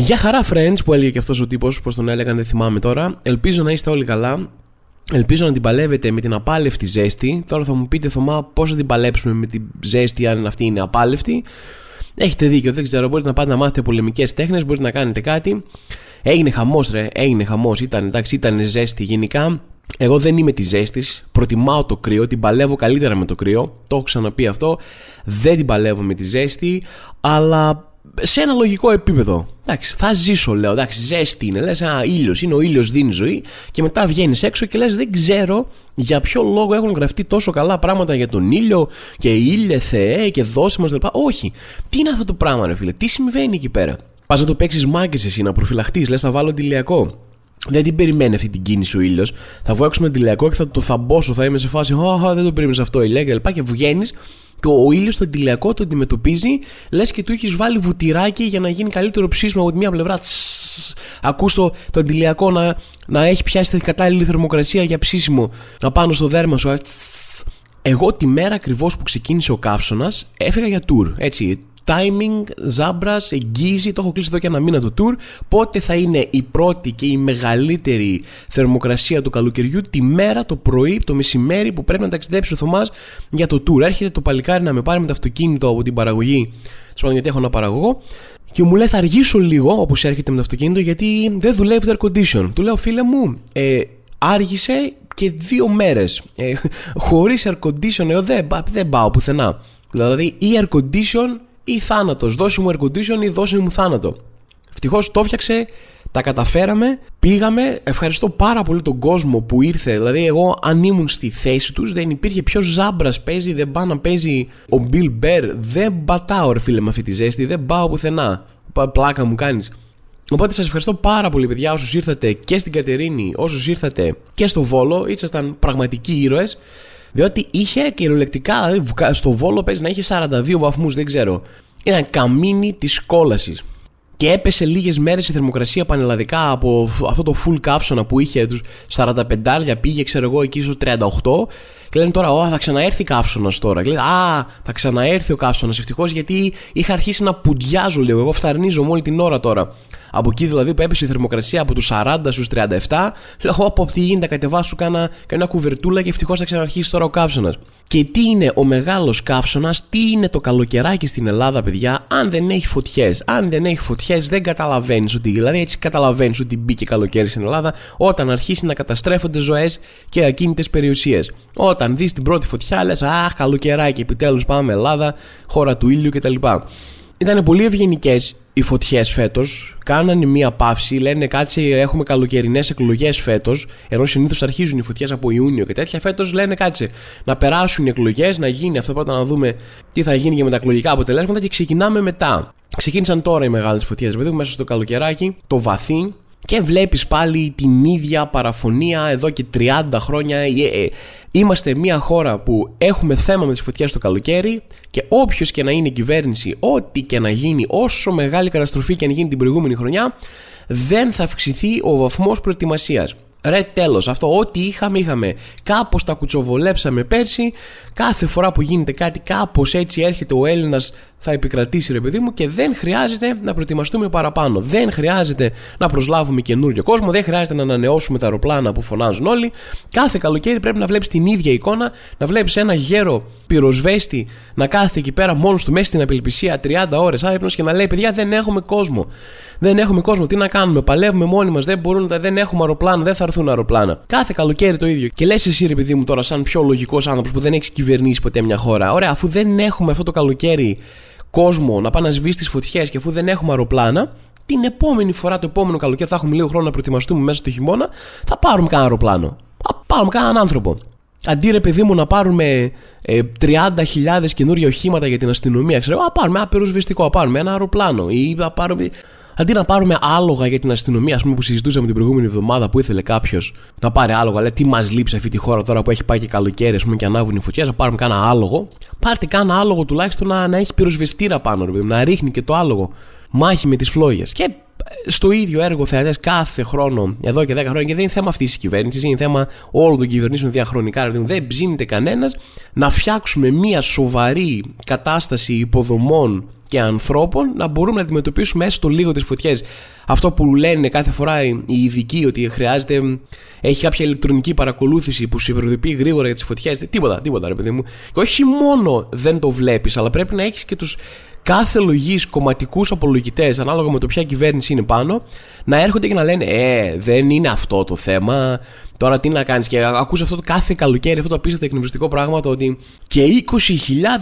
Για χαρά, friends, που έλεγε και αυτός ο τύπος, πώ τον έλεγαν, δεν θυμάμαι τώρα. Ελπίζω να είστε όλοι καλά. Ελπίζω να την παλεύετε με την απάλευτη ζέστη. Τώρα θα μου πείτε, Θωμά, πώς θα την παλέψουμε με την ζέστη, αν αυτή είναι απάλευτη. Έχετε δίκιο, δεν ξέρω. Μπορείτε να πάτε να μάθετε πολεμικές τέχνες, μπορείτε να κάνετε κάτι. Έγινε χαμός, ρε. Έγινε χαμός. Ήταν, εντάξει, ήταν ζέστη γενικά. Εγώ δεν είμαι της ζέστης. Προτιμάω το κρύο. Την παλεύω καλύτερα με το κρύο. Το έχω ξαναπεί αυτό. Δεν την παλεύω με τη ζέστη. Αλλά σε ένα λογικό επίπεδο. Εντάξει, θα ζήσω, λέω. Εντάξει, ζέστη είναι. Λες, ένα ήλιος είναι, ο ήλιος δίνει ζωή. Και μετά βγαίνεις έξω και λες, δεν ξέρω για ποιο λόγο έχουν γραφτεί τόσο καλά πράγματα για τον ήλιο και ήλιε Θεέ και δώσε μα Όχι. Τι είναι αυτό το πράγμα, ρε φίλε, τι συμβαίνει εκεί πέρα; Πας να το παίξεις μάγκες εσύ, να προφυλαχτείς, λες, θα βάλω τηλιακό. Δεν την περιμένει αυτή την κίνηση ο ήλιος. Θα βγω έξω με τηλιακό και θα το θαμπόσω, θα είμαι σε φάση. Αχ, δεν το περίμενες αυτό, ηλία και λοιπά. Και βγαίνεις και ο ήλιος στο τηλιακό το αντιμετωπίζει, λες και του έχεις βάλει βουτυράκι για να γίνει καλύτερο ψήσιμο από τη μία πλευρά. Ακού το, το αντιλιακό να, να έχει πιάσει την κατάλληλη θερμοκρασία για ψήσιμο απάνω στο δέρμα σου. Εγώ τη μέρα ακριβώ που ξεκίνησε ο καύσωνα έφυγα για tour. Έτσι, timing, ζάμπρας, εγγύηση. Το έχω κλείσει εδώ και ένα μήνα το tour. Πότε θα είναι η πρώτη και η μεγαλύτερη θερμοκρασία του καλοκαιριού, τη μέρα, το πρωί, το μεσημέρι που πρέπει να ταξιδέψει ο Θωμάς για το tour. Έρχεται το παλικάρι να με πάρει με το αυτοκίνητο από την παραγωγή. Σπάνω γιατί έχω ένα παραγωγό. Και μου λέει θα αργήσω λίγο όπως έρχεται με το αυτοκίνητο γιατί δεν δουλεύει το air condition. Του λέω φίλε μου, ε, άργησε και δύο μέρες. Ε, Χωρίς air condition, εγώ δεν, δεν πάω πουθενά. Δηλαδή, η air condition ή θάνατος. Δώσε μου air condition ή δώσε μου θάνατο. Ευτυχώς το έφτιαξε, τα καταφέραμε, πήγαμε. Ευχαριστώ πάρα πολύ τον κόσμο που ήρθε. Δηλαδή, εγώ αν ήμουν στη θέση τους, δεν υπήρχε ποιος ζάμπρας παίζει, δεν πάει να παίζει ο Bill Bear. Δεν πατάω, ρε φίλε, με αυτή τη ζέστη, δεν πάω πουθενά. Πλάκα μου κάνεις. Οπότε σας ευχαριστώ πάρα πολύ, παιδιά, όσους ήρθατε και στην Κατερίνη, όσους ήρθατε και στο Βόλο. Ήσασταν πραγματικοί ήρωες. Διότι είχε κυριολεκτικά, δηλαδή στο Βόλο παίζει να είχε 42 βαθμούς, δεν ξέρω. Ήταν καμίνι της κόλασης. Και έπεσε λίγες μέρες η θερμοκρασία πανελλαδικά από αυτό το full κάψονα που είχε τους 45 πήγε, ξέρω εγώ, εκεί στο 38. Και λένε τώρα, Ω, θα ξαναέρθει καύσωνας τώρα. Και λένε, Α, θα ξαναέρθει ο καύσωνας. Ευτυχώς γιατί είχα αρχίσει να πουντιάζω λίγο. Εγώ φθαρνίζω όλη την ώρα τώρα. Από εκεί δηλαδή που έπεσε η θερμοκρασία από τους 40 στους 37, λέω από τι γίνεται, κατεβάσου κάνα, κάνα κουβερτούλα και ευτυχώς θα ξαναρχίσει τώρα ο καύσωνας. Και τι είναι ο μεγάλος καύσωνας, τι είναι το καλοκαιράκι στην Ελλάδα, παιδιά, αν δεν έχει φωτιές. Αν δεν έχει φωτιές, δεν καταλαβαίνεις ότι. Δηλαδή, έτσι καταλαβαίνεις ότι μπήκε καλοκαίρι στην Ελλάδα, όταν αρχίσει να καταστρέφονται ζωές και ακίνητες περιουσίες. Όταν δεις την πρώτη φωτιά, λες, Αχ, καλοκαιράκι, επιτέλους πάμε Ελλάδα, χώρα του ήλιου κτλ. Ήταν πολύ ευγενικές οι φωτιές φέτος. Κάνανε μία παύση, λένε κάτσε, έχουμε καλοκαιρινές εκλογές φέτος. Ενώ συνήθως αρχίζουν οι φωτιές από Ιούνιο και τέτοια. Φέτος λένε κάτσε να περάσουν οι εκλογές, να γίνει αυτό πρώτα να δούμε τι θα γίνει και με τα εκλογικά αποτελέσματα και ξεκινάμε μετά. Ξεκίνησαν τώρα οι μεγάλες φωτιές, δηλαδή μέσα στο καλοκαιράκι, το βαθύ, και βλέπεις πάλι την ίδια παραφωνία εδώ και 30 χρόνια. Ε, ε, είμαστε μια χώρα που έχουμε θέμα με τις φωτιές το καλοκαίρι και όποιος και να είναι η κυβέρνηση, ό,τι και να γίνει, όσο μεγάλη καταστροφή και να γίνει την προηγούμενη χρονιά, δεν θα αυξηθεί ο βαθμός προετοιμασίας. Ρε τέλος, αυτό ό,τι είχαμε είχαμε. Κάπως τα κουτσοβολέψαμε πέρσι, κάθε φορά που γίνεται κάτι κάπως έτσι έρχεται ο Έλληνας θα επικρατήσει ρε παιδί μου και δεν χρειάζεται να προετοιμαστούμε παραπάνω. Δεν χρειάζεται να προσλάβουμε καινούριο κόσμο, δεν χρειάζεται να ανανεώσουμε τα αεροπλάνα που φωνάζουν όλοι. Κάθε καλοκαίρι πρέπει να βλέπεις την ίδια εικόνα, να βλέπεις ένα γέρο πυροσβέστη να κάθεται εκεί πέρα μόνος του μέσα στην απελπισία 30 ώρες άϊπνος και να λέει: Παιδιά, δεν έχουμε κόσμο. Δεν έχουμε κόσμο. Τι να κάνουμε, παλεύουμε μόνοι μας. Δεν μπορούν, δεν έχουμε αεροπλάνα, δεν θα έρθουν αεροπλάνα. Κάθε καλοκαίρι το ίδιο. Και λες εσύ, ρε παιδί μου, τώρα, σαν πιο λογικός άνθρωπος που δεν έχεις κυβερνήσει ποτέ μια χώρα. Ωραία, αφού δεν έχουμε αυτό το καλοκαίρι κόσμο να πάει να σβήσει τις φωτιές και αφού δεν έχουμε αεροπλάνα, την επόμενη φορά, το επόμενο καλοκαίρι, θα έχουμε λίγο χρόνο να προετοιμαστούμε μέσα στο χειμώνα, θα πάρουμε κανένα αεροπλάνο. Θα πάρουμε κανέναν άνθρωπο. Αντί ρε παιδί μου να πάρουμε ε, 30.000 καινούργια οχήματα για την αστυνομία, ξέρω, α πάρουμε ένα πυροσβεστικό, α πάρουμε ένα αεροπλάνο ή α πάρουμε. Αντί να πάρουμε άλογα για την αστυνομία, ας πούμε, που συζητούσαμε την προηγούμενη εβδομάδα που ήθελε κάποιος να πάρει άλογα, λέει τι μας λείψει αυτή τη χώρα τώρα που έχει πάει και καλοκαίρι, ας πούμε, και ανάβουν οι φωτιές, να πάρουμε κάνα άλογο. Πάρτε κάνα άλογο τουλάχιστον να, να έχει πυροσβεστήρα πάνω, ρε, να ρίχνει και το άλογο μάχη με τις φλόγες. Και στο ίδιο έργο θεατές κάθε χρόνο, εδώ και 10 χρόνια, και δεν είναι θέμα αυτής της κυβέρνησης, είναι θέμα όλων των κυβερνήσεων διαχρονικά. Δηλαδή δεν ψήνεται κανένας να φτιάξουμε μια σοβαρή κατάσταση υποδομών και ανθρώπων να μπορούμε να αντιμετωπίσουμε έστω λίγο τις φωτιές. Αυτό που λένε κάθε φορά οι ειδικοί ότι χρειάζεται, έχει κάποια ηλεκτρονική παρακολούθηση που σε προειδοποιεί γρήγορα για τις φωτιές. Τίποτα, τίποτα, ρε παιδί μου. Και όχι μόνο δεν το βλέπεις, αλλά πρέπει να έχεις και τους κάθε λογής κομματικούς απολογητές, ανάλογα με το ποια κυβέρνηση είναι πάνω, να έρχονται και να λένε Ε, δεν είναι αυτό το θέμα. Τώρα τι να κάνεις. Και ακούς αυτό το κάθε καλοκαίρι, αυτό το απίστευτο εκνευριστικό πράγμα, το ότι και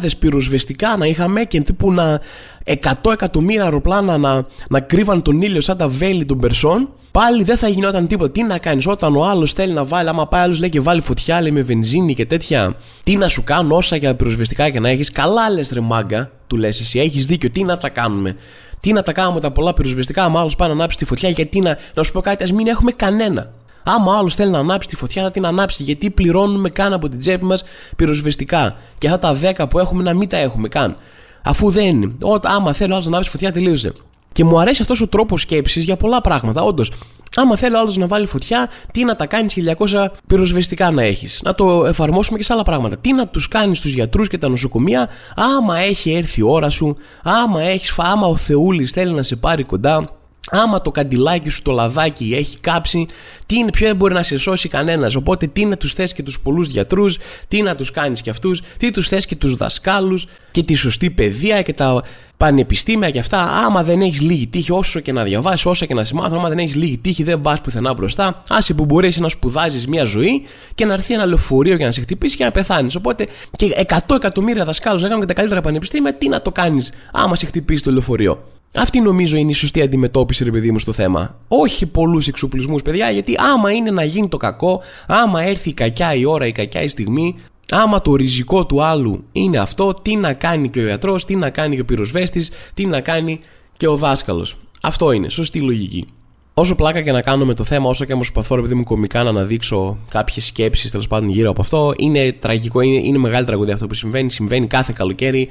20.000 πυροσβεστικά να είχαμε και τύπου να 100 εκατομμύρια αεροπλάνα να, να κρύβαν τον ήλιο σαν τα βέλη των Περσών, πάλι δεν θα γινόταν τίποτα. Τι να κάνεις όταν ο άλλος θέλει να βάλει, άμα πάει άλλος λέει και βάλει φωτιά, λέει με βενζίνη και τέτοια. Τι να σου κάνω, όσα για πυροσβεστικά και να έχεις. Καλά λες ρε μάγκα, του λες εσύ, έχεις δίκιο, τι να τα κάνουμε; Τι να τα κάνουμε τα πολλά πυροσβεστικά, άμα άλλος πάει να ανάψει τη φωτιά, γιατί να, να σου πω κάτι, ας μην έχουμε κανένα. Άμα άλλος θέλει να ανάψει τη φωτιά, θα την ανάψει. Γιατί πληρώνουμε καν από την τσέπη μας πυροσβεστικά. Και αυτά τα 10 που έχουμε να μην τα έχουμε καν. Αφού δεν είναι. Ό, άμα θέλει άλλος να ανάψει φωτιά, τελείωσε. Και μου αρέσει αυτός ο τρόπος σκέψης για πολλά πράγματα. Όντως, άμα θέλει άλλος να βάλει φωτιά, τι να τα κάνεις 1200 πυροσβεστικά να έχεις. Να το εφαρμόσουμε και σε άλλα πράγματα. Τι να τους κάνεις τους γιατρούς και τα νοσοκομεία, άμα έχει έρθει η ώρα σου, άμα έχεις άμα ο Θεούλης θέλει να σε πάρει κοντά, Άμα το καντιλάκι σου, το λαδάκι έχει κάψει, τι είναι, ποιο μπορεί να σε σώσει κανένας; Οπότε, τι να τους θες και τους πολλούς γιατρούς, τι να τους κάνεις και αυτούς, τι τους θες και τους δασκάλους και τη σωστή παιδεία και τα πανεπιστήμια και αυτά. Άμα δεν έχεις λίγη τύχη, όσο και να διαβάσεις, όσο και να συμμάθει, άμα δεν έχεις λίγη τύχη, δεν πας πουθενά μπροστά. Άσε που μπορείς να σπουδάζεις μια ζωή και να έρθει ένα λεωφορείο για να σε χτυπήσει και να πεθάνεις. Οπότε, και 100 εκατομμύρια δασκάλους να κάνουν και τα καλύτερα πανεπιστήμια, τι να το κάνεις άμα σε χτυπήσει το λεωφορείο; Αυτή νομίζω είναι η σωστή αντιμετώπιση, ρε παιδί μου, στο θέμα. Όχι πολλούς εξοπλισμούς, παιδιά, γιατί άμα είναι να γίνει το κακό, άμα έρθει η κακιά η ώρα, η κακιά η στιγμή, άμα το ριζικό του άλλου είναι αυτό, τι να κάνει και ο ιατρό, τι να κάνει και ο πυροσβέστης, τι να κάνει και ο δάσκαλος. Αυτό είναι, σωστή λογική. Όσο πλάκα και να κάνω με το θέμα, όσο και μου προσπαθώ, επειδή μου κομικά να αναδείξω κάποιες σκέψεις τέλος πάντων γύρω από αυτό, είναι τραγικό, είναι, είναι μεγάλη τραγωδία αυτό που συμβαίνει. Συμβαίνει κάθε καλοκαίρι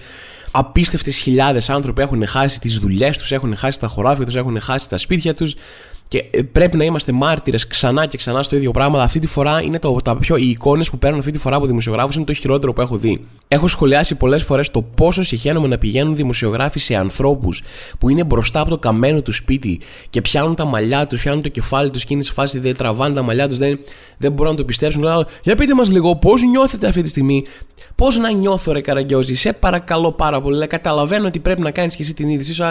απίστευτες χιλιάδες άνθρωποι έχουν χάσει τις δουλειές τους, έχουν χάσει τα χωράφια τους, έχουν χάσει τα σπίτια τους. Και ε, πρέπει να είμαστε μάρτυρες ξανά και ξανά στο ίδιο πράγμα. Αυτή τη φορά είναι το, τα πιο, οι εικόνες που παίρνουν αυτή τη φορά από δημοσιογράφους είναι το χειρότερο που έχω δει. Έχω σχολιάσει πολλές φορές το πόσο συχαίνομαι να πηγαίνουν δημοσιογράφοι σε ανθρώπους που είναι μπροστά από το καμένο του σπίτι και πιάνουν τα μαλλιά τους, πιάνουν το κεφάλι τους και είναι σε φάση δεν τραβάνε τα μαλλιά τους, δεν, δεν μπορούν να το πιστέψουν. Λέω, για πείτε μας λίγο πώς νιώθετε αυτή τη στιγμή; Πώς να νιώθω, ρε Καραγκιόζη, σε παρακαλώ πάρα πολύ. Λέει, καταλαβαίνω ότι πρέπει να κάνεις και εσύ την είδηση.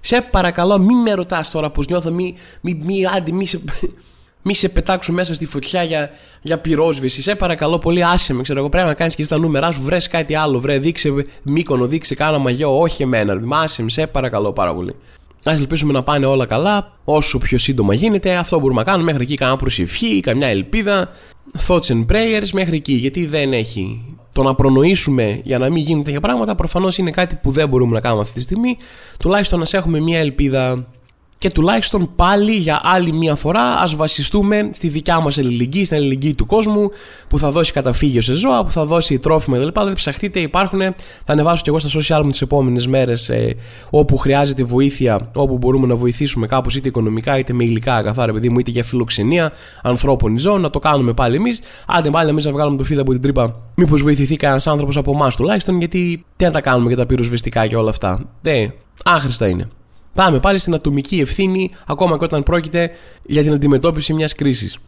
Σε παρακαλώ, μην με ρωτάς τώρα πώ νιώθω, μη, μη, μη, άντι, μη σε, μη σε πετάξω μέσα στη φωτιά για, για πυρόσβεση. Σε παρακαλώ πολύ, άσε με. Ξέρω εγώ, πρέπει να κάνεις και εσύ τα νούμερά σου. Βρες κάτι άλλο, βρε, δείξε μήκονο, δείξε κάνα μαγιό. Όχι εμένα, άσε με, σε παρακαλώ πάρα πολύ. Α ελπίσουμε να πάνε όλα καλά, όσο πιο σύντομα γίνεται. Αυτό μπορούμε να κάνουμε. Μέχρι εκεί, καμιά προσευχή, καμιά ελπίδα. Thoughts and prayers μέχρι εκεί. Γιατί δεν έχει το να προνοήσουμε για να μην γίνουν τέτοια πράγματα προφανώς είναι κάτι που δεν μπορούμε να κάνουμε αυτή τη στιγμή. Τουλάχιστον να έχουμε μια ελπίδα και τουλάχιστον πάλι για άλλη μια φορά ας βασιστούμε στη δικιά μας ελληνική, στην ελληνική του κόσμου που θα δώσει καταφύγιο σε ζώα, που θα δώσει τρόφιμα κλπ. Δεν ψαχτείτε, υπάρχουν. Θα ανεβάσω και εγώ στα social μου τις επόμενες μέρες ε, όπου χρειάζεται βοήθεια, όπου μπορούμε να βοηθήσουμε κάπως είτε οικονομικά είτε με υλικά αγαθά, ρε παιδί μου, είτε για φιλοξενία ανθρώπων ή ζώων, να το κάνουμε πάλι εμείς. Άντε πάλι εμείς να βγάλουμε το φίδα από την τρύπα, μήπως βοηθηθεί κανένας άνθρωπος από εμάς τουλάχιστον, γιατί τι να τα κάνουμε για τα πυροσβεστικά και όλα αυτά. Ναι, άχρηστα είναι. Πάμε πάλι στην ατομική ευθύνη, ακόμα και όταν πρόκειται για την αντιμετώπιση μιας κρίσης.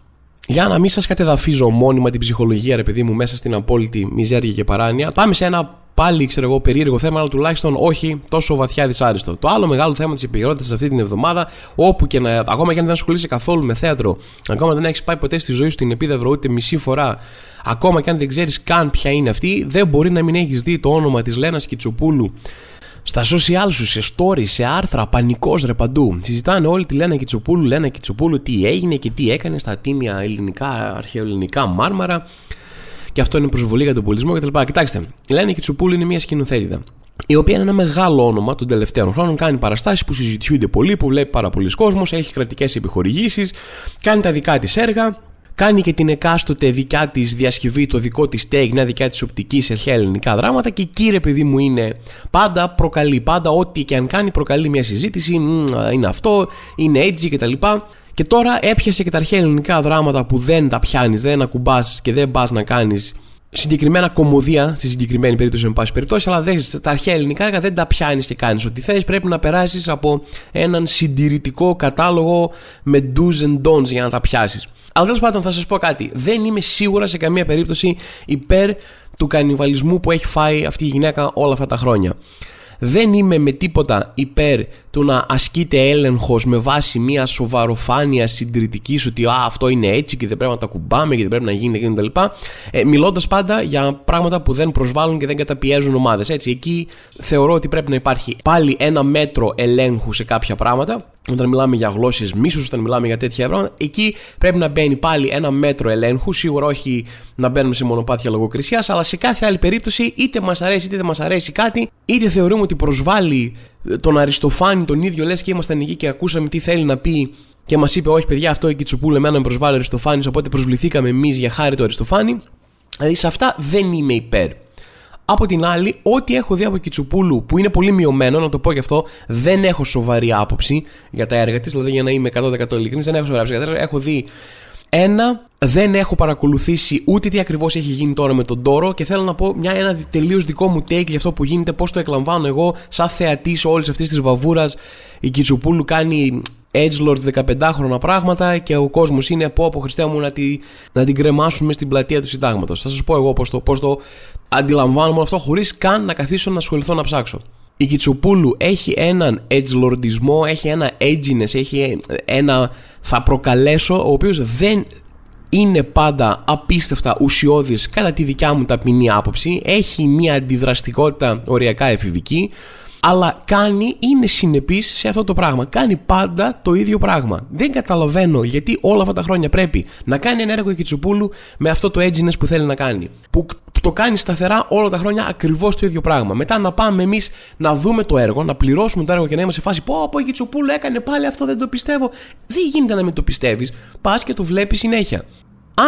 Για να μην σας κατεδαφίζω μόνιμα την ψυχολογία, ρε παιδί μου, μέσα στην απόλυτη μιζέρια και παράνοια, πάμε σε ένα πάλι ξέρω εγώ, περίεργο θέμα, αλλά τουλάχιστον όχι τόσο βαθιά δυσάρεστο. Το άλλο μεγάλο θέμα της επικαιρότητας αυτή την εβδομάδα, όπου και να, ακόμα και αν δεν ασχολείσαι καθόλου με θέατρο, ακόμα δεν έχεις πάει ποτέ στη ζωή σου την επίδευρο ούτε μισή φορά, ακόμα και αν δεν ξέρεις καν ποια είναι αυτή, δεν μπορεί να μην έχεις δει το όνομα της Λένας Κιτσοπούλου στα social σου, σε stories, σε άρθρα, πανικός ρε παντού. Συζητάνε όλοι τη Λένα Κιτσοπούλου, Λένα Κιτσοπούλου, τι έγινε και τι έκανε στα τίμια ελληνικά, αρχαιοελληνικά μάρμαρα. Και αυτό είναι προσβολή για τον πολιτισμό κτλ. Κοιτάξτε, η Λένα Κιτσοπούλου είναι μια σκηνοθέτηδα. Η οποία είναι ένα μεγάλο όνομα των τελευταίων χρόνων. Κάνει παραστάσεις που συζητιούνται πολύ, που βλέπει πάρα πολλοί κόσμος, έχει κρατικές επιχορηγήσεις, κάνει τα δικά της έργα κάνει και την εκάστοτε δικιά της διασκευή, το δικό της take, μια δικιά της οπτική σε αρχαία ελληνικά δράματα και εκεί ρε παιδί μου είναι πάντα προκαλεί, πάντα ό,τι και αν κάνει προκαλεί μια συζήτηση, είναι αυτό, είναι έτσι κτλ. Και τώρα έπιασε και τα αρχαία ελληνικά δράματα που δεν τα πιάνεις, δεν ακουμπάς και δεν πας να κάνεις συγκεκριμένα κομμωδία, στη συγκεκριμένη περίπτωση, με πάση περιπτώσει, αλλά δεν, τα αρχαία ελληνικά έργα δεν τα πιάνεις και κάνεις ό,τι θες. Πρέπει να περάσεις από έναν συντηρητικό κατάλογο με do's and don'ts για να τα πιάσεις. Αλλά τέλος πάντων θα σας πω κάτι. Δεν είμαι σίγουρα σε καμία περίπτωση υπέρ του κανιβαλισμού που έχει φάει αυτή η γυναίκα όλα αυτά τα χρόνια. Δεν είμαι με τίποτα υπέρ του να ασκείται έλεγχος με βάση μια σοβαροφάνεια συντηρητική ότι α, αυτό είναι έτσι και δεν πρέπει να τα κουμπάμε και δεν πρέπει να γίνει και κτλ. Ε, Μιλώντας πάντα για πράγματα που δεν προσβάλλουν και δεν καταπιέζουν ομάδες. Εκεί θεωρώ ότι πρέπει να υπάρχει πάλι ένα μέτρο ελέγχου σε κάποια πράγματα όταν μιλάμε για γλώσσες μίσους, όταν μιλάμε για τέτοια πράγματα, εκεί πρέπει να μπαίνει πάλι ένα μέτρο ελέγχου. Σίγουρα όχι να μπαίνουμε σε μονοπάτια λογοκρισία, αλλά σε κάθε άλλη περίπτωση, είτε μας αρέσει είτε δεν μας αρέσει κάτι, είτε θεωρούμε ότι προσβάλλει τον Αριστοφάνη τον ίδιο, λες και ήμασταν εκεί και ακούσαμε τι θέλει να πει και μας είπε: Όχι, παιδιά, αυτό η Κιτσουπούλου εμένα με προσβάλλει ο Αριστοφάνης, οπότε προσβληθήκαμε εμείς για χάρη του Αριστοφάνη. Δηλαδή σε αυτά δεν είμαι υπέρ. Από την άλλη, ό,τι έχω δει από Κιτσουπούλου, που είναι πολύ μειωμένο, να το πω γι' αυτό, δεν έχω σοβαρή άποψη για τα έργα της. Δηλαδή, για να είμαι 100% ειλικρινής, δεν έχω σοβαρή άποψη για τα έργα Έχω δει ένα, δεν έχω παρακολουθήσει ούτε τι ακριβώς έχει γίνει τώρα με τον Τόρο και θέλω να πω μια, ένα τελείως δικό μου take για αυτό που γίνεται, πώς το εκλαμβάνω εγώ σαν θεατή όλη αυτή τη βαβούρας. Η Κιτσουπούλου κάνει Edgelord 15 χρόνια πράγματα και ο κόσμος είναι από από Χριστέ μου να, τη, να την κρεμάσουμε στην πλατεία του συντάγματος. Θα σας πω εγώ πώς το, πώς το αντιλαμβάνομαι αυτό χωρίς καν να καθίσω να ασχοληθώ να ψάξω. Η Κιτσουπούλου έχει έναν edgelordισμό, έχει ένα edginess, έχει ένα θα προκαλέσω, ο οποίος δεν είναι πάντα απίστευτα ουσιώδης κατά τη δικιά μου ταπεινή άποψη, έχει μια αντιδραστικότητα οριακά εφηβική, αλλά κάνει, είναι συνεπής σε αυτό το πράγμα. Κάνει πάντα το ίδιο πράγμα. Δεν καταλαβαίνω γιατί όλα αυτά τα χρόνια πρέπει να κάνει ένα έργο Κιτσουπούλου με αυτό το edginess που θέλει να κάνει. Που το κάνει σταθερά όλα τα χρόνια ακριβώς το ίδιο πράγμα. Μετά να πάμε εμείς να δούμε το έργο, να πληρώσουμε το έργο και να είμαστε σε φάση Πω, πω, η Κιτσουπούλου έκανε πάλι αυτό, δεν το πιστεύω. Δεν γίνεται να μην το πιστεύεις. Πας και το βλέπεις συνέχεια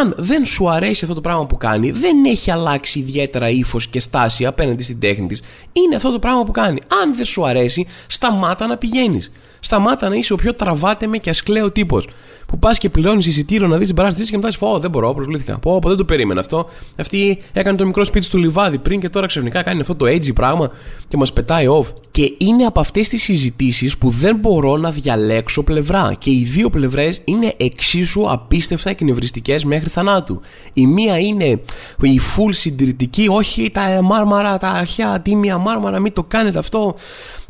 αν δεν σου αρέσει αυτό το πράγμα που κάνει, δεν έχει αλλάξει ιδιαίτερα ύφος και στάση απέναντι στην τέχνη της. Είναι αυτό το πράγμα που κάνει. Αν δεν σου αρέσει, σταμάτα να πηγαίνεις. Σταμάτα να είσαι ο πιο τραβάτε με και ασκλαίο τύπος. Που πας και πληρώνεις εισιτήριο να δεις την παράσταση και μετά σου Ω, δεν μπορώ, προσβλήθηκα. Πω, πω, δεν το περίμενα αυτό. Αυτή έκανε το μικρό σπίτι του λιβάδι πριν και τώρα ξαφνικά κάνει αυτό το edgy πράγμα και μας πετάει off. Και είναι από αυτές τις συζητήσεις που δεν μπορώ να διαλέξω πλευρά. Και οι δύο πλευρές είναι εξίσου απίστευτα εκνευριστικές μέχρι θανάτου. Η μία είναι η full συντηρητική, όχι τα μάρμαρα, τα αρχαία τίμια μάρμαρα, μην το κάνετε αυτό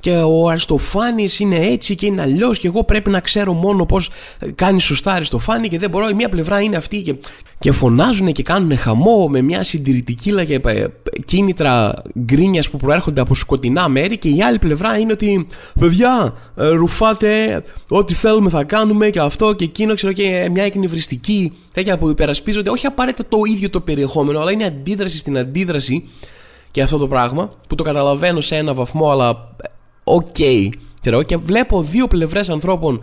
και ο Αριστοφάνης είναι έτσι και είναι αλλιώς και εγώ πρέπει να ξέρω μόνο πώς κάνει σωστά Αριστοφάνη και δεν μπορώ. Η μία πλευρά είναι αυτή και, και φωνάζουν και κάνουν χαμό με μια συντηρητική και ε, κίνητρα γκρίνιας που προέρχονται από σκοτεινά μέρη και η άλλη πλευρά είναι ότι παιδιά ε, ρουφάτε ό,τι θέλουμε θα κάνουμε και αυτό και εκείνο ξέρω και μια εκνευριστική τέτοια που υπερασπίζονται όχι απαραίτητα το ίδιο το περιεχόμενο αλλά είναι αντίδραση στην αντίδραση και αυτό το πράγμα που το καταλαβαίνω σε ένα βαθμό αλλά ok. Okay, και βλέπω δύο πλευρές ανθρώπων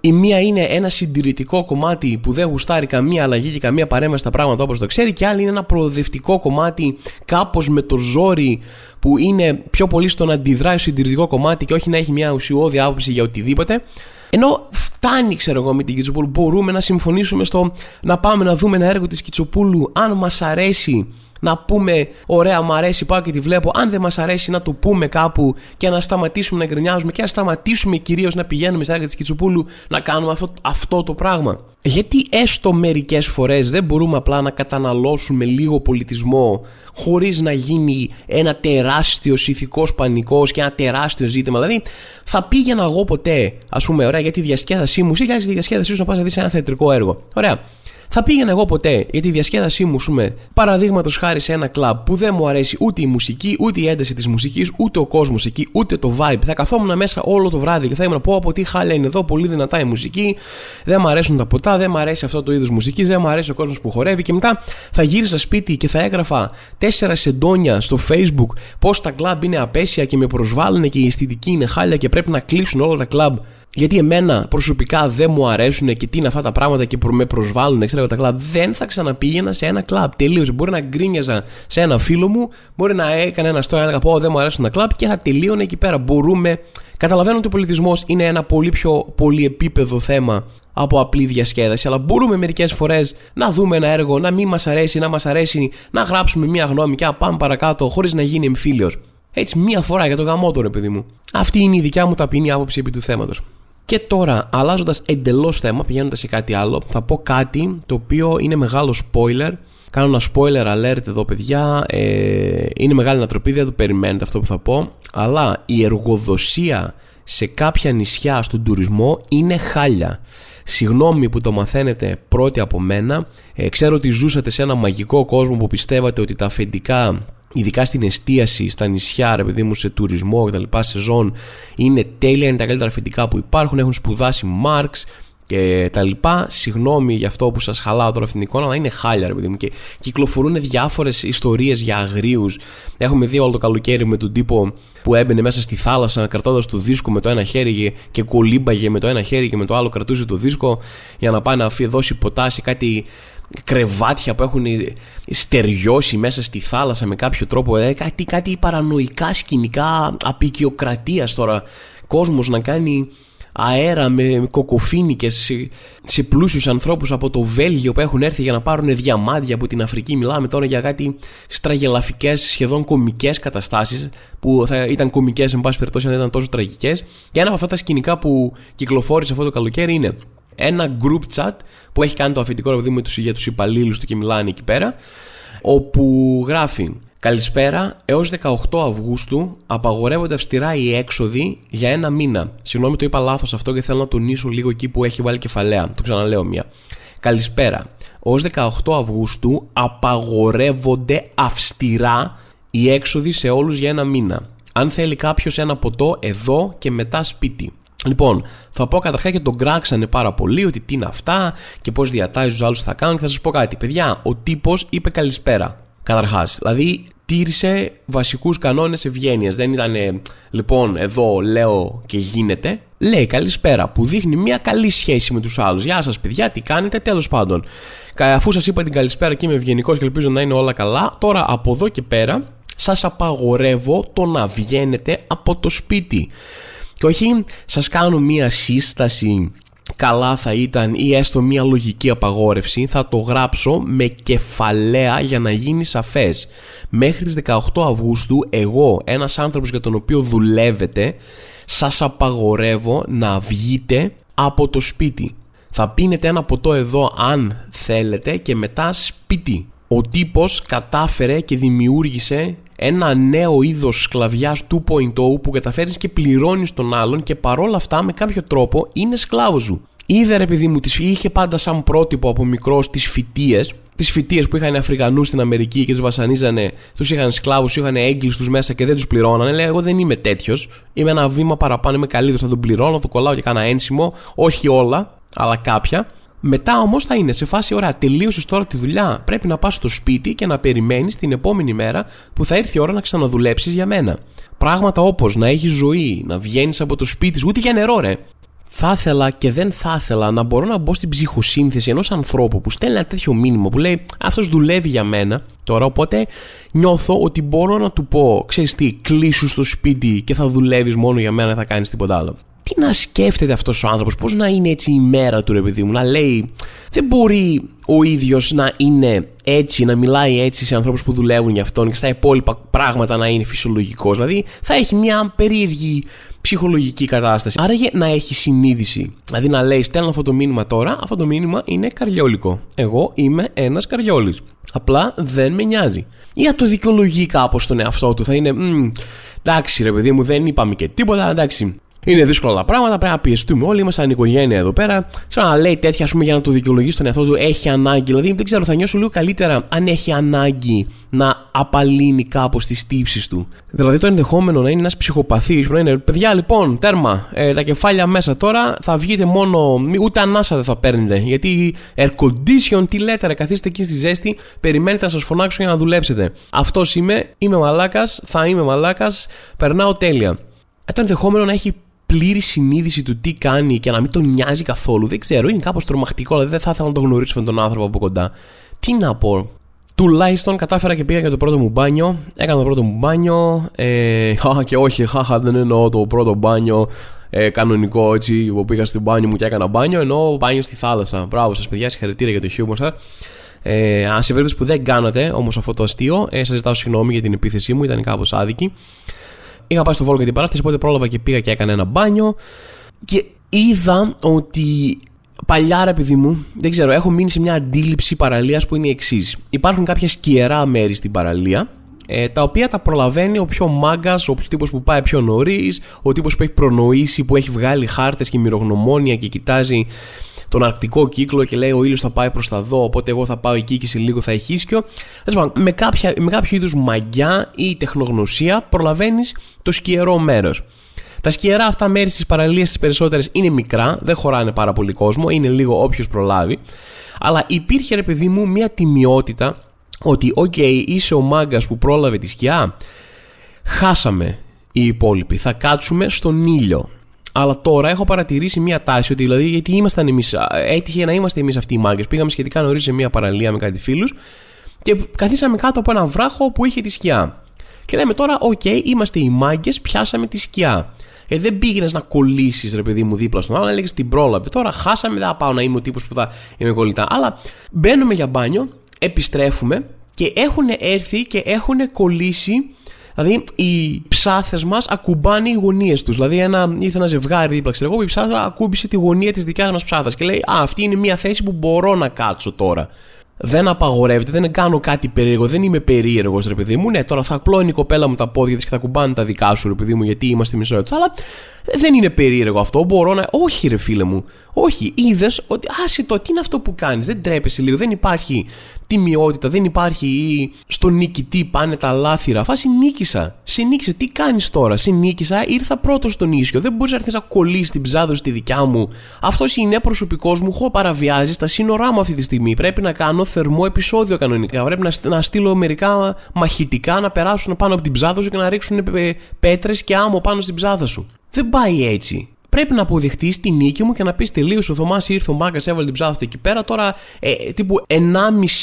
η μία είναι ένα συντηρητικό κομμάτι που δεν γουστάρει καμία αλλαγή και καμία παρέμβαση στα πράγματα όπως το ξέρει και η άλλη είναι ένα προοδευτικό κομμάτι κάπως με το ζόρι που είναι πιο πολύ στο να αντιδράει στο συντηρητικό κομμάτι και όχι να έχει μια ουσιώδη άποψη για οτιδήποτε. Ενώ φτάνει, ξέρω εγώ, με την Κιτσοπούλου. Μπορούμε να συμφωνήσουμε στο να πάμε να δούμε ένα έργο της Κιτσοπούλου, αν μας αρέσει να πούμε ωραία μου αρέσει πάω και τη βλέπω αν δεν μας αρέσει να το πούμε κάπου και να σταματήσουμε να γκρινιάζουμε και να σταματήσουμε κυρίως να πηγαίνουμε στα έργα της Κιτσοπούλου να κάνουμε αυτό, αυτό το πράγμα. Γιατί έστω μερικές φορές δεν μπορούμε απλά να καταναλώσουμε λίγο πολιτισμό χωρίς να γίνει ένα τεράστιος ηθικός πανικός και ένα τεράστιο ζήτημα. Δηλαδή θα πήγαινα εγώ ποτέ ας πούμε ωραία για τη διασκέδασή μου ή για τη διασκέδασή σου να πας να δεις ένα θεατρικό έργο ωραία θα πήγαινα εγώ ποτέ για τη διασκέδασή μου, πούμε, παραδείγματος χάρη σε ένα κλαμπ που δεν μου αρέσει ούτε η μουσική, ούτε η ένταση της μουσικής, ούτε ο κόσμος εκεί, ούτε το vibe. Θα καθόμουν μέσα όλο το βράδυ και θα ήμουν πω από τι χάλια είναι εδώ, πολύ δυνατά η μουσική, δεν μου αρέσουν τα ποτά, δεν μου αρέσει αυτό το είδος μουσικής, δεν μου αρέσει ο κόσμος που χορεύει και μετά θα γύρισα σπίτι και θα έγραφα τέσσερα σεντόνια στο facebook πώς τα κλαμπ είναι απέσια και με προσβάλλουν και η αισθητική είναι χάλια και πρέπει να κλείσουν όλα τα κλαμπ γιατί εμένα προσωπικά δεν μου αρέσουν και τι είναι αυτά τα πράγματα και με προσβάλλουν, ξέρω τα κλαμπ. Δεν θα ξαναπήγαινα σε ένα κλαμπ. Τελείωσε. Μπορεί να γκρίνιαζα σε ένα φίλο μου, μπορεί να έκανε ένα στόχο, να πω δεν μου αρέσουν τα κλαμπ και θα τελείωνε εκεί πέρα. Μπορούμε. Καταλαβαίνω ότι ο πολιτισμός είναι ένα πολύ πιο πολυεπίπεδο θέμα από απλή διασκέδαση, αλλά μπορούμε μερικές φορές να δούμε ένα έργο, να μην μας αρέσει, να μας αρέσει, να γράψουμε μία γνώμη και να πάμε παρακάτω χωρίς να γίνει εμφύλιος. Έτσι, μία φορά για το γαμότο, ρε παιδί μου. Αυτή είναι η δικιά μου ταπεινή άποψη επί του θέματος. Και τώρα, αλλάζοντας εντελώς θέμα, πηγαίνοντας σε κάτι άλλο, θα πω κάτι το οποίο είναι μεγάλο spoiler. Κάνω ένα spoiler alert εδώ, παιδιά. Ε, είναι μεγάλη ανατροπή, δεν το περιμένετε αυτό που θα πω. Αλλά η εργοδοσία σε κάποια νησιά στον τουρισμό είναι χάλια. Συγγνώμη που το μαθαίνετε πρώτοι από μένα. Ε, ξέρω ότι ζούσατε σε ένα μαγικό κόσμο που πιστεύατε ότι τα αφεντικά ειδικά στην εστίαση, στα νησιά, ρε παιδί μου, σε τουρισμό κτλ. σε ζών, είναι τέλεια, είναι τα καλύτερα αφεντικά που υπάρχουν, έχουν σπουδάσει Μάρξ και τα λοιπά. Συγγνώμη για αυτό που σας χαλάω τώρα αυτήν την εικόνα, αλλά είναι χάλια, ρε παιδί μου. Και κυκλοφορούν διάφορες ιστορίες για αγρίους. Έχουμε δει όλο το καλοκαίρι με τον τύπο που έμπαινε μέσα στη θάλασσα κρατώντας το δίσκο με το ένα χέρι και κολύμπαγε με το ένα χέρι και με το άλλο κρατούσε το δίσκο για να πάει να δώσει ποτάσι κάτι κρεβάτια που έχουν στεριώσει μέσα στη θάλασσα με κάποιο τρόπο. Ε, κάτι, κάτι παρανοϊκά σκηνικά απεικιοκρατίας τώρα. Κόσμος να κάνει αέρα με κοκοφίνικες σε, σε πλούσιους ανθρώπους από το Βέλγιο που έχουν έρθει για να πάρουν διαμάντια από την Αφρική. Μιλάμε τώρα για κάτι στραγελαφικές, σχεδόν κομικές καταστάσεις που θα ήταν κομικές εν πάση περιπτώσει αν δεν ήταν τόσο τραγικές. Και ένα από αυτά τα σκηνικά που κυκλοφόρησε αυτό το καλοκαίρι είναι ένα group chat που έχει κάνει το αφεντικό ρε παιδί για τους υπαλλήλους του και μιλάνε εκεί πέρα όπου γράφει Καλησπέρα, έως 18 Αυγούστου απαγορεύονται αυστηρά οι έξοδοι για ένα μήνα. Συγγνώμη το είπα λάθος αυτό και θέλω να τονίσω λίγο εκεί που έχει βάλει κεφαλαία. Το ξαναλέω μία. Καλησπέρα, ως 18 Αυγούστου απαγορεύονται αυστηρά οι έξοδοι σε όλους για ένα μήνα. Αν θέλει κάποιος ένα ποτό εδώ και μετά σπίτι. Λοιπόν, θα πω καταρχά και τον κράξανε πάρα πολύ ότι τι είναι αυτά και πώς διατάζει τους άλλους θα κάνουν. Και θα σας πω κάτι. Παιδιά, ο τύπος είπε καλησπέρα. Καταρχάς. Δηλαδή, τήρησε βασικούς κανόνες ευγένειας. Δεν ήταν, λοιπόν, εδώ λέω και γίνεται. Λέει καλησπέρα, που δείχνει μια καλή σχέση με τους άλλους. Γεια σας, παιδιά, τι κάνετε, τέλος πάντων. Αφού σας είπα την καλησπέρα και είμαι ευγενικός και ελπίζω να είναι όλα καλά, τώρα από εδώ και πέρα σας απαγορεύω το να βγαίνετε από το σπίτι. Και όχι σας κάνω μία σύσταση. Καλά θα ήταν ή έστω μία λογική απαγόρευση. Θα το γράψω με κεφαλαία για να γίνει σαφές. Μέχρι τις 18 Αυγούστου εγώ ένας άνθρωπος για τον οποίο δουλεύετε σας απαγορεύω να βγείτε από το σπίτι. Θα πίνετε ένα ποτό εδώ αν θέλετε και μετά σπίτι ο τύπος κατάφερε και δημιούργησε ένα νέο είδος σκλαβιάς 2.0 που καταφέρει και πληρώνεις τον άλλον και παρόλα αυτά με κάποιο τρόπο είναι σκλάβος σου. Είδε ρε παιδί μου, είχε πάντα σαν πρότυπο από μικρός τις φοιτίες, τις φοιτίες που είχαν Αφρικανούς στην Αμερική και τους βασανίζανε, τους είχαν σκλάβους, είχαν έγκλειστου μέσα και δεν τους πληρώνανε. Λέει: Εγώ δεν είμαι τέτοιος. Είμαι ένα βήμα παραπάνω, είμαι καλύτερος, θα τον πληρώνω, το κολλάω και κάνα ένσημο. Όχι όλα, αλλά κάποια. Μετά όμως θα είναι σε φάση, ωραία, τελείωσες τώρα τη δουλειά. Πρέπει να πας στο σπίτι και να περιμένεις την επόμενη μέρα που θα έρθει η ώρα να ξαναδουλέψεις για μένα. Πράγματα όπως να έχεις ζωή, να βγαίνεις από το σπίτι σου, ούτε για νερό, ρε. Θα ήθελα και δεν θα ήθελα να μπορώ να μπω στην ψυχοσύνθεση ενός ανθρώπου που στέλνει ένα τέτοιο μήνυμα που λέει Αυτός δουλεύει για μένα τώρα. Οπότε νιώθω ότι μπορώ να του πω, ξέρεις τι, κλείσου στο σπίτι και θα δουλεύεις μόνο για μένα, δεν θα κάνεις τίποτα άλλο τι να σκέφτεται αυτός ο άνθρωπος, πώς να είναι έτσι η μέρα του ρε παιδί μου, να λέει. Δεν μπορεί ο ίδιος να είναι έτσι, να μιλάει έτσι σε ανθρώπους που δουλεύουν για αυτόν και στα υπόλοιπα πράγματα να είναι φυσιολογικός. Δηλαδή θα έχει μια περίεργη ψυχολογική κατάσταση. Άρα να έχει συνείδηση. Δηλαδή να λέει, στέλνω αυτό το μήνυμα τώρα, αυτό το μήνυμα είναι καριόλικο. Εγώ είμαι ένας καριόλης. Απλά δεν με νοιάζει. Ή να το δικαιολογεί κάπως τον εαυτό του. Θα είναι, εντάξει ρε παιδί μου, δεν είπαμε και τίποτα, εντάξει. Είναι δύσκολα τα πράγματα, πρέπει να πιεστούμε όλοι. Είμαστε οικογένεια εδώ πέρα. Ξέρω να λέει τέτοια, ας πούμε, για να το δικαιολογήσει στον εαυτό του, έχει ανάγκη. Δηλαδή, δεν ξέρω, θα νιώσω λίγο καλύτερα αν έχει ανάγκη να απαλύνει κάπως τις τύψεις του. Δηλαδή, το ενδεχόμενο να είναι ένας ψυχοπαθής που να είναι, παιδιά, λοιπόν, τέρμα, ε, τα κεφάλια μέσα τώρα, θα βγείτε μόνο, ούτε ανάσα δεν θα παίρνετε. Γιατί air condition, τι λέτε, ρε, καθίστε εκεί στη ζέστη, περιμένετε να σας φωνάξω για να δουλέψετε. Αυτός είμαι, είμαι μαλάκας, θα είμαι μαλάκας, περνάω τέλεια. Ε, το ενδεχόμενο να έχει πλήρη συνείδηση του τι κάνει και να μην τον νοιάζει καθόλου. Δεν ξέρω, είναι κάπως τρομακτικό, δηλαδή δεν θα ήθελα να τον γνωρίσω αυτόν τον άνθρωπο από κοντά. Τι να πω. Τουλάχιστον κατάφερα και πήγα για το πρώτο μου μπάνιο. Έκανα το πρώτο μου μπάνιο. Ε, και όχι, χαχα, δεν εννοώ το πρώτο μπάνιο ε, κανονικό έτσι που πήγα στην μπάνιο μου και έκανα μπάνιο. Εννοώ μπάνιο στη θάλασσα. Μπράβο σας, παιδιά, συγχαρητήρια για το χιούμορ σας. Ε, αν σε περίπτωση που δεν κάνατε όμως αυτό το αστείο, ε, σας ζητάω συγγνώμη για την επίθεσή μου, ήταν κάπως άδικη. Είχα πάει στο Βόλο για την παράσταση, οπότε πρόλαβα και πήγα και έκανα ένα μπάνιο. Και είδα ότι παλιά, ρε παιδί μου, δεν ξέρω, έχω μείνει σε μια αντίληψη παραλίας που είναι η εξής. Υπάρχουν κάποια σκιερά μέρη στην παραλία, ε, τα οποία τα προλαβαίνει ο πιο μάγκας, ο τύπος που πάει πιο νωρίς, ο τύπος που έχει προνοήσει, που έχει βγάλει χάρτες και μυρογνωμόνια και κοιτάζει τον αρκτικό κύκλο και λέει ο ήλιος θα πάει προς τα δω, οπότε εγώ θα πάω εκεί και σε λίγο θα έχει ίσκιο. Με, κάποια, με κάποιο είδους μαγιά ή τεχνογνωσία προλαβαίνεις το σκιερό μέρος. Τα σκιερά αυτά μέρη στις παραλίες τις περισσότερες είναι μικρά, δεν χωράνε πάρα πολύ κόσμο, είναι λίγο όποιος προλάβει. Αλλά υπήρχε ρε παιδί μου μια τιμιότητα ότι, ok, okay, είσαι ο μάγκας που πρόλαβε τη σκιά, χάσαμε οι υπόλοιποι. Θα κάτσουμε στον ήλιο. Αλλά τώρα έχω παρατηρήσει μια τάση ότι δηλαδή γιατί ήμασταν εμείς, έτυχε να είμαστε εμείς αυτοί οι μάγκες. Πήγαμε σχετικά νωρίς σε μια παραλία με κάτι φίλους και καθίσαμε κάτω από ένα βράχο που είχε τη σκιά. Και λέμε τώρα, ok, okay, είμαστε οι μάγκες, πιάσαμε τη σκιά. Ε, δεν πήγαινες να κολλήσεις, ρε παιδί μου, δίπλα στον άλλο, έλεγες την πρόλαβε. Τώρα χάσαμε, δεν θα πάω να είμαι ο τύπος που θα είμαι κολλητά. Αλλά μπαίνουμε για μπάνιο, επιστρέφουμε και έχουν έρθει και έχουν κολλήσει Δηλαδή οι ψάθες μας ακουμπάνε οι γωνίες τους. Δηλαδή ένα, ήρθε ένα ζευγάρι δίπλα, ξέρω εγώ, η ψάθα ακούμπησε τη γωνία της δικιάς μας ψάθας και λέει Α, αυτή είναι μια θέση που μπορώ να κάτσω τώρα. Δεν απαγορεύεται, δεν κάνω κάτι περίεργο, δεν είμαι περίεργος, ρε παιδί μου. Ναι, τώρα θα απλώνει η κοπέλα μου τα πόδια της και θα κουμπάνε τα δικά σου, ρε παιδί μου, γιατί είμαστε μισό Αλλά δεν είναι περίεργο αυτό. Μπορώ να. Όχι, ρε φίλε μου. Όχι. Είδες ότι. Άσε το, τι είναι αυτό που κάνεις; Δεν τρέπεσαι λίγο. Δεν υπάρχει τιμιότητα, δεν υπάρχει ή στο νικητή πάνε τα λάθηρα. Φάση νίκησα. Σε νίκησε. Τι κάνεις τώρα; Σε νίκησα, ήρθα πρώτος στον ίσιο. Δεν μπορείς να έρθεις να κολλήσεις την ψάδο στη δικιά μου. Αυτός είναι προσωπικός μου. Έχω παραβιάζει στα σύνορά μου αυτή τη στιγμή. Πρέπει να κάνω θερμό επεισόδιο κανονικά. Πρέπει να, να στείλω μερικά μαχητικά να περάσουν πάνω από την ψάδα σου και να ρίξουν πέτρες και άμμο πάνω στην ψάδα σου. Δεν πάει έτσι πρέπει να αποδεχτεί τη νίκη μου και να πεις τελείω. Ο Θωμάς ήρθε, ο Μάγκας έβαλε την ψάθα εκεί πέρα. Τώρα ε, τύπου 1,5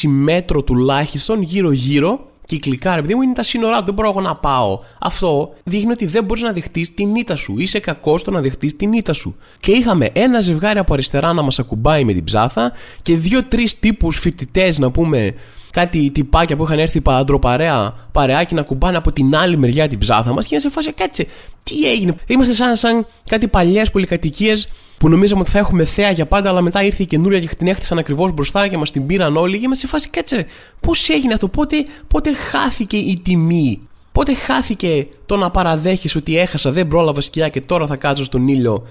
μέτρο τουλάχιστον γύρω-γύρω κυκλικά, ρε παιδί μου, είναι τα σύνορά του. Δεν μπορώ εγώ να πάω. Αυτό δείχνει ότι δεν μπορείς να δεχτείς την ήττα σου. Είσαι κακός στο να δεχτείς την ήττα σου. Και είχαμε ένα ζευγάρι από αριστερά να μας ακουμπάει με την ψάθα και δύο-τρεις τύπους φοιτητές να πούμε κάτι τυπάκια που είχαν έρθει παρέα, παρεάκι να κουμπάνε από την άλλη μεριά την ψάθα μας και να σε φάσει κάτσε. Τι έγινε. Είμαστε σαν, σαν κάτι παλιές πολυκατοικίες που νομίζαμε ότι θα έχουμε θέα για πάντα, αλλά μετά ήρθε η καινούρια και την έχτισαν ακριβώς μπροστά και μας την πήραν όλοι. Και είμαστε σε φάση κάτσε. Πώς έγινε αυτό, πότε, πότε χάθηκε η τιμή; Πότε χάθηκε το να παραδέχεις ότι έχασα, δεν πρόλαβα σκιά και τώρα θα κάτσω στον ήλιο;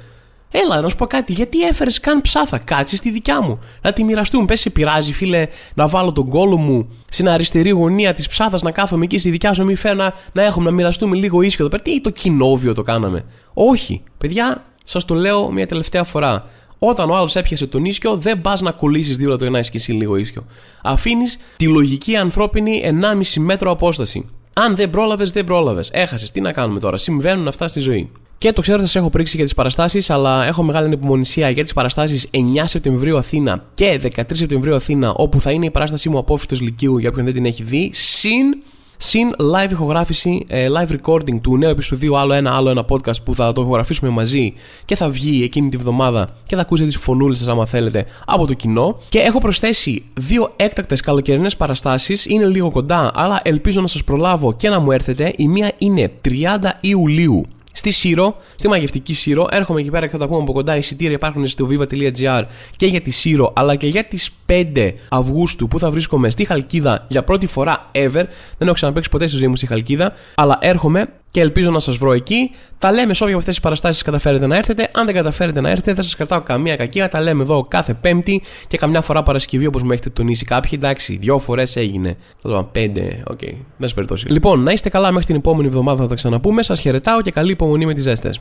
Έλα, να σου πω κάτι, γιατί έφερες καν ψάθα, κάτσε στη δικιά μου. Να τη μοιραστούμε. Πες, σε πειράζει, φίλε, να βάλω τον κόλο μου στην αριστερή γωνία της ψάθας, να κάθομαι εκεί στη δικιά σου, να μην φέρω να, να έχουμε, να μοιραστούμε λίγο ίσιο εδώ πέρα. Τι το κοινόβιο το κάναμε. Όχι, παιδιά, σας το λέω μια τελευταία φορά. Όταν ο άλλος έπιασε τον ίσιο, δεν πας να κολλήσεις δίπλα το ένα και εσύ λίγο ίσιο. Αφήνεις τη λογική ανθρώπινη 1,5 μέτρο απόσταση. Αν δεν πρόλαβες, δεν πρόλαβες. Έχασες. Τι να κάνουμε τώρα; Συμβαίνουν αυτά στη ζωή. Και το ξέρω ότι σας έχω πρίξει για τις παραστάσεις, αλλά έχω μεγάλη ανεπιμονησία για τις παραστάσεις 9 Σεπτεμβρίου Αθήνα και 13 Σεπτεμβρίου Αθήνα, όπου θα είναι η παράστασή μου απόφυτος Λυκείου για όποιον δεν την έχει δει, συν Συν live ηχογράφηση, ε, live recording του νέου επεισοδίου, άλλο ένα, άλλο ένα podcast που θα το ηχογραφήσουμε μαζί και θα βγει εκείνη τη βδομάδα και θα ακούσετε τις φωνούλες σας, άμα θέλετε, από το κοινό. Και έχω προσθέσει δύο έκτακτες καλοκαιρινές παραστάσεις, είναι λίγο κοντά, αλλά ελπίζω να σας προλάβω και να μου έρθετε. Η μία είναι 30 Ιουλίου στη Σύρο, στη μαγευτική Σύρο. Έρχομαι εκεί πέρα και θα τα πούμε από κοντά. Εισιτήρια υπάρχουν στο viva.gr και για τη Σύρο αλλά και για τις 5 Αυγούστου που θα βρίσκομαι στη Χαλκίδα για πρώτη φορά ever. Δεν έχω ξαναπαίξει ποτέ στη ζωή μου στη Χαλκίδα, αλλά έρχομαι και ελπίζω να σας βρω εκεί. Τα λέμε σε όποια από αυτές τις παραστάσεις καταφέρετε να έρθετε. Αν δεν καταφέρετε να έρθετε, δεν σας κρατάω καμία κακία. Τα λέμε εδώ κάθε Πέμπτη και καμιά φορά Παρασκευή όπως μου έχετε τονίσει κάποιοι. Εντάξει, δύο φορές έγινε. Θα το πέντε. Ok, okay. εν πάση περιπτώσει. Λοιπόν, να είστε καλά μέχρι την επόμενη εβδομάδα θα τα ξαναπούμε. Σας χαιρετάω και καλή υπομονή με τις ζέστες.